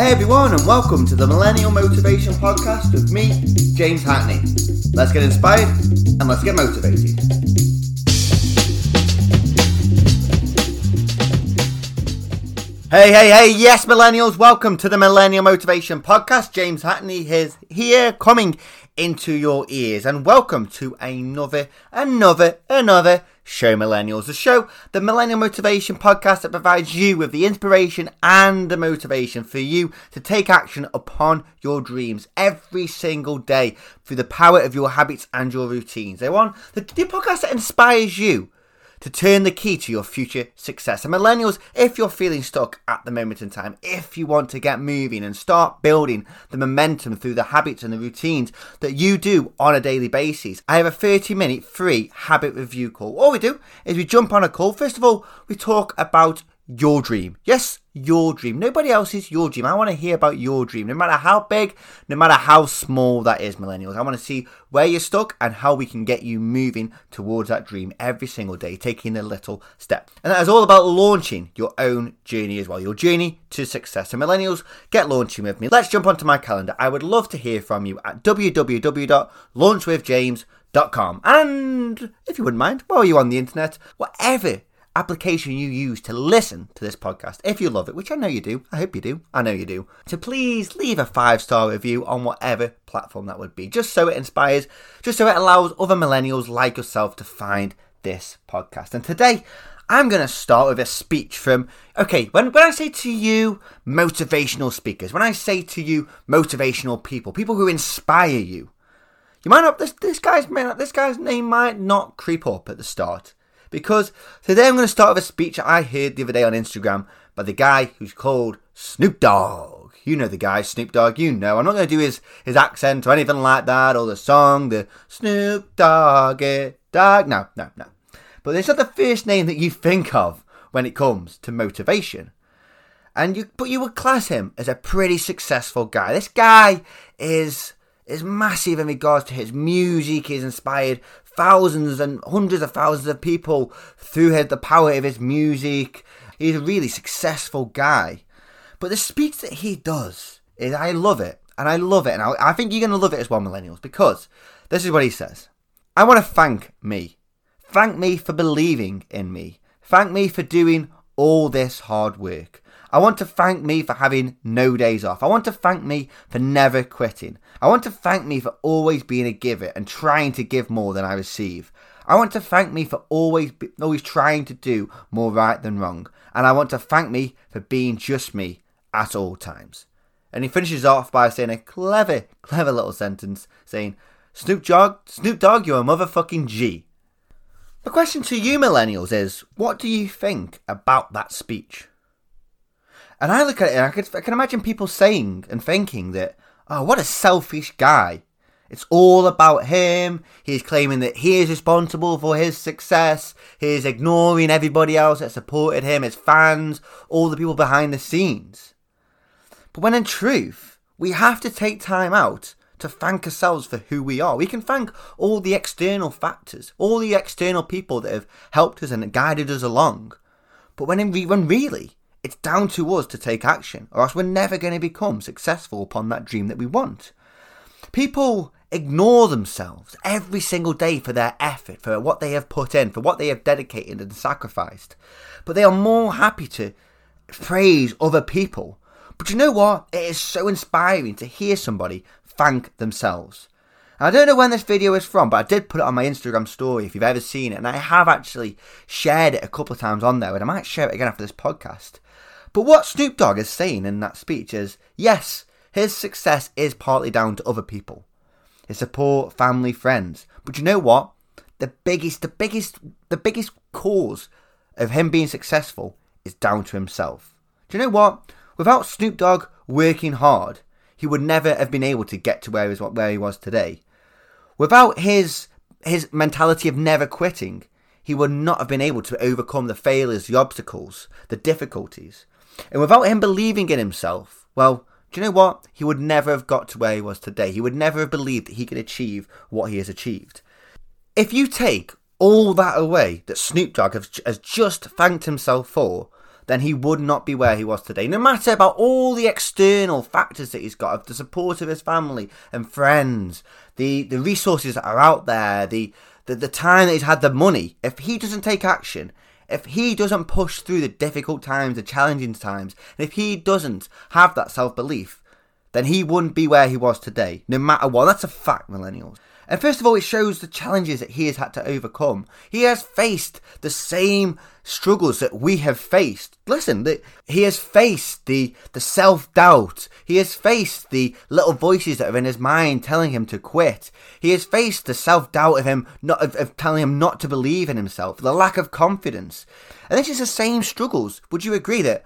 Hey everyone, and welcome to the Millennial Motivation Podcast with me, James Hackney. Let's get inspired and let's get motivated. Hey, hey, hey, yes, millennials, welcome to the Millennial Motivation Podcast. James Hackney is here coming into your ears, and welcome to another, another, another Show Millennials, the show, the Millennial Motivation podcast that provides you with the inspiration and the motivation for you to take action upon your dreams every single day through the power of your habits and your routines. They want the, the podcast that inspires you to turn the key to your future success. And millennials, if you're feeling stuck at the moment in time, if you want to get moving and start building the momentum through the habits and the routines that you do on a daily basis, I have a 30 minute free habit review call. All we do is we jump on a call. First of all, we talk about your dream. Yes, your dream. Nobody else's your dream. I want to hear about your dream. No matter how big, no matter how small that is, millennials. I want to see where you're stuck and how we can get you moving towards that dream every single day, taking a little step. And that is all about launching your own journey as well, your journey to success. So, millennials, get launching with me. Let's jump onto my calendar. I would love to hear from you at www.launchwithjames.com. And if you wouldn't mind, while you're on the internet, whatever application you use to listen to this podcast, if you love it, which I know you do, I hope you do, I know you do, to please leave a five star review on whatever platform that would be, just so it inspires, just so it allows other millennials like yourself to find this podcast. And today, I'm going to start with a speech from, okay, when, when I say to you motivational speakers, when I say to you motivational people, people who inspire you, you might not, this, this guy's, this guy's name might not creep up at the start. Because today I'm going to start with a speech I heard the other day on Instagram by the guy who's called Snoop Dogg. You know the guy, Snoop Dogg, you know. I'm not going to do his, his accent or anything like that, or the song, the Snoop Dogg, eh, Dogg. No, no, no. But it's not the first name that you think of when it comes to motivation. And you, but you would class him as a pretty successful guy. This guy is is massive in regards to his music. He's inspired thousands and hundreds of thousands of people through his, the power of his music. He's a really successful guy. But the speech that he does is, I love it. And I love it. And I, I think you're going to love it as well, millennials, because this is what he says I want to thank me. Thank me for believing in me. Thank me for doing all this hard work. I want to thank me for having no days off. I want to thank me for never quitting. I want to thank me for always being a giver and trying to give more than I receive. I want to thank me for always always trying to do more right than wrong. And I want to thank me for being just me at all times. And he finishes off by saying a clever, clever little sentence saying, Snoop Dogg, Snoop Dogg, you're a motherfucking G. The question to you millennials is, what do you think about that speech? And I look at it and I can, I can imagine people saying and thinking that, oh, what a selfish guy. It's all about him. He's claiming that he is responsible for his success. He's ignoring everybody else that supported him, his fans, all the people behind the scenes. But when in truth, we have to take time out to thank ourselves for who we are. We can thank all the external factors, all the external people that have helped us and guided us along. But when, in re- when really, it's down to us to take action, or else we're never going to become successful upon that dream that we want. People ignore themselves every single day for their effort, for what they have put in, for what they have dedicated and sacrificed. But they are more happy to praise other people. But you know what? It is so inspiring to hear somebody thank themselves. I don't know when this video is from, but I did put it on my Instagram story if you've ever seen it, and I have actually shared it a couple of times on there, and I might share it again after this podcast. But what Snoop Dogg is saying in that speech is yes, his success is partly down to other people, his support, family, friends. But you know what? The biggest, the biggest, the biggest cause of him being successful is down to himself. Do you know what? Without Snoop Dogg working hard, he would never have been able to get to where he was, where he was today. Without his his mentality of never quitting, he would not have been able to overcome the failures, the obstacles, the difficulties. And without him believing in himself, well, do you know what? He would never have got to where he was today. He would never have believed that he could achieve what he has achieved. If you take all that away that Snoop Dogg has, just thanked himself for, then he would not be where he was today. No matter about all the external factors that he's got, of the support of his family and friends, the the resources that are out there, the the, the time that he's had the money. If he doesn't take action, if he doesn't push through the difficult times, the challenging times, and if he doesn't have that self belief, then he wouldn't be where he was today, no matter what. That's a fact, millennials. And first of all, it shows the challenges that he has had to overcome. He has faced the same struggles that we have faced. Listen, he has faced the the self doubt. He has faced the little voices that are in his mind telling him to quit. He has faced the self doubt of him not of, of telling him not to believe in himself, the lack of confidence. And this is the same struggles. Would you agree that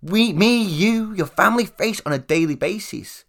we, me, you, your family face on a daily basis?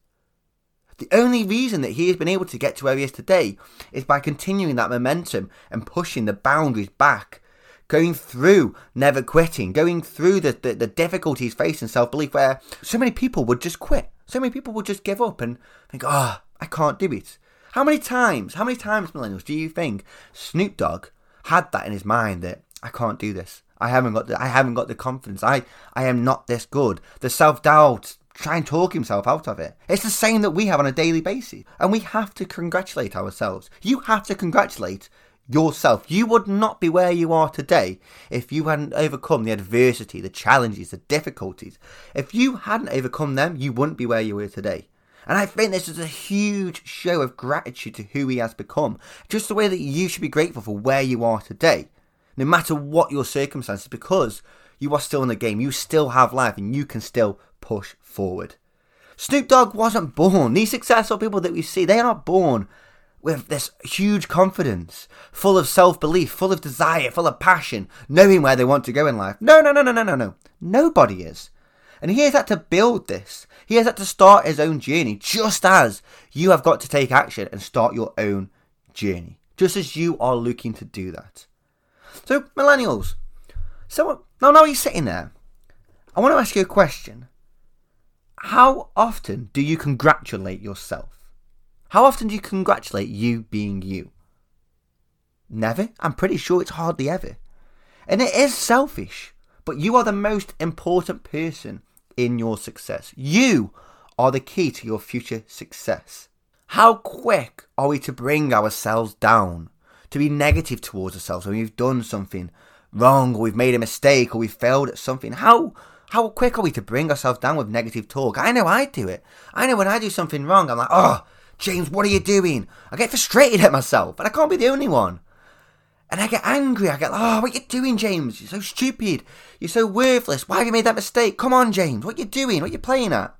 The only reason that he has been able to get to where he is today is by continuing that momentum and pushing the boundaries back, going through never quitting, going through the, the, the difficulties facing self belief where so many people would just quit. So many people would just give up and think, oh, I can't do it. How many times, how many times, millennials, do you think Snoop Dogg had that in his mind that I can't do this? I haven't got the I haven't got the confidence. I I am not this good. The self doubt try and talk himself out of it. It's the same that we have on a daily basis. And we have to congratulate ourselves. You have to congratulate yourself. You would not be where you are today if you hadn't overcome the adversity, the challenges, the difficulties. If you hadn't overcome them, you wouldn't be where you are today. And I think this is a huge show of gratitude to who he has become. Just the way that you should be grateful for where you are today, no matter what your circumstances, because you are still in the game. You still have life and you can still push forward. Snoop Dogg wasn't born. These successful people that we see, they are not born with this huge confidence, full of self belief, full of desire, full of passion, knowing where they want to go in life. No, no, no, no, no, no, no. Nobody is. And he has had to build this. He has had to start his own journey, just as you have got to take action and start your own journey, just as you are looking to do that. So, millennials, so now, now you're sitting there. I want to ask you a question. How often do you congratulate yourself? How often do you congratulate you being you? Never? I'm pretty sure it's hardly ever. And it is selfish, but you are the most important person in your success. You are the key to your future success. How quick are we to bring ourselves down, to be negative towards ourselves when we've done something wrong or we've made a mistake or we've failed at something? How how quick are we to bring ourselves down with negative talk? I know I do it. I know when I do something wrong, I'm like, oh, James, what are you doing? I get frustrated at myself, and I can't be the only one. And I get angry. I get, oh, what are you doing, James? You're so stupid. You're so worthless. Why have you made that mistake? Come on, James. What are you doing? What are you playing at?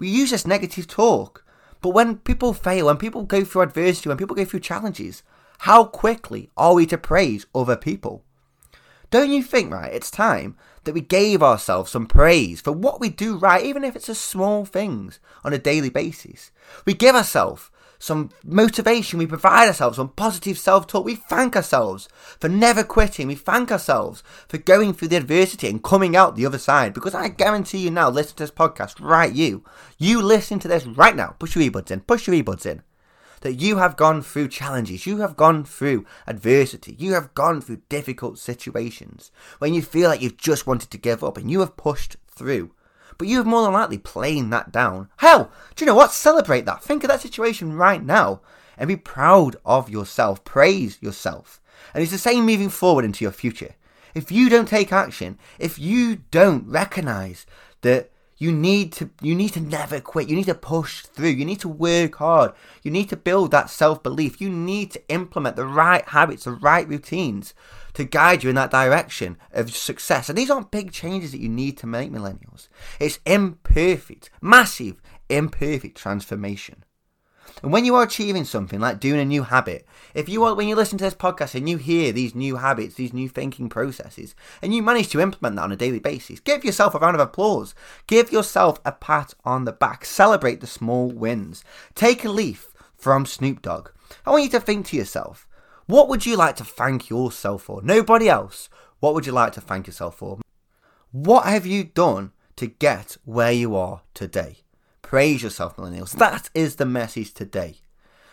We use this negative talk. But when people fail, when people go through adversity, when people go through challenges, how quickly are we to praise other people? Don't you think, right, it's time that we gave ourselves some praise for what we do right, even if it's a small things on a daily basis? We give ourselves some motivation, we provide ourselves some positive self talk, we thank ourselves for never quitting, we thank ourselves for going through the adversity and coming out the other side. Because I guarantee you now, listen to this podcast, right? You, you listen to this right now, push your earbuds in, push your earbuds in that you have gone through challenges, you have gone through adversity, you have gone through difficult situations when you feel like you've just wanted to give up and you have pushed through. But you have more than likely playing that down. Hell, do you know what? Celebrate that. Think of that situation right now and be proud of yourself. Praise yourself. And it's the same moving forward into your future. If you don't take action, if you don't recognize that you need to you need to never quit. You need to push through. You need to work hard. You need to build that self-belief. You need to implement the right habits, the right routines to guide you in that direction of success. And these aren't big changes that you need to make, millennials. It's imperfect, massive, imperfect transformation. And when you are achieving something like doing a new habit, if you are when you listen to this podcast and you hear these new habits, these new thinking processes, and you manage to implement that on a daily basis, give yourself a round of applause. Give yourself a pat on the back. Celebrate the small wins. Take a leaf from Snoop Dogg. I want you to think to yourself, what would you like to thank yourself for? Nobody else. What would you like to thank yourself for? What have you done to get where you are today? Praise yourself, millennials. That is the message today.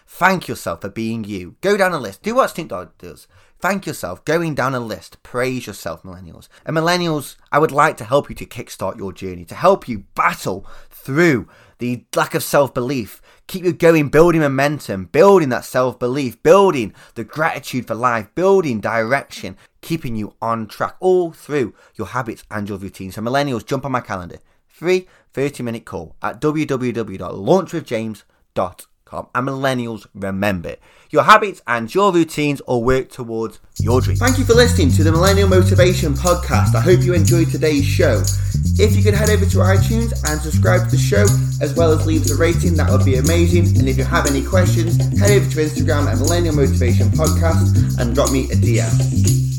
Thank yourself for being you. Go down a list. Do what Snoop Dogg does. Thank yourself. Going down a list. Praise yourself, millennials. And millennials, I would like to help you to kickstart your journey, to help you battle through the lack of self belief, keep you going, building momentum, building that self belief, building the gratitude for life, building direction, keeping you on track all through your habits and your routines. So, millennials, jump on my calendar. Free 30 minute call at www.launchwithjames.com and millennials remember your habits and your routines all work towards your dream. Thank you for listening to the Millennial Motivation Podcast. I hope you enjoyed today's show. If you could head over to iTunes and subscribe to the show, as well as leave us a rating, that would be amazing. And if you have any questions, head over to Instagram at Millennial Motivation Podcast and drop me a DM.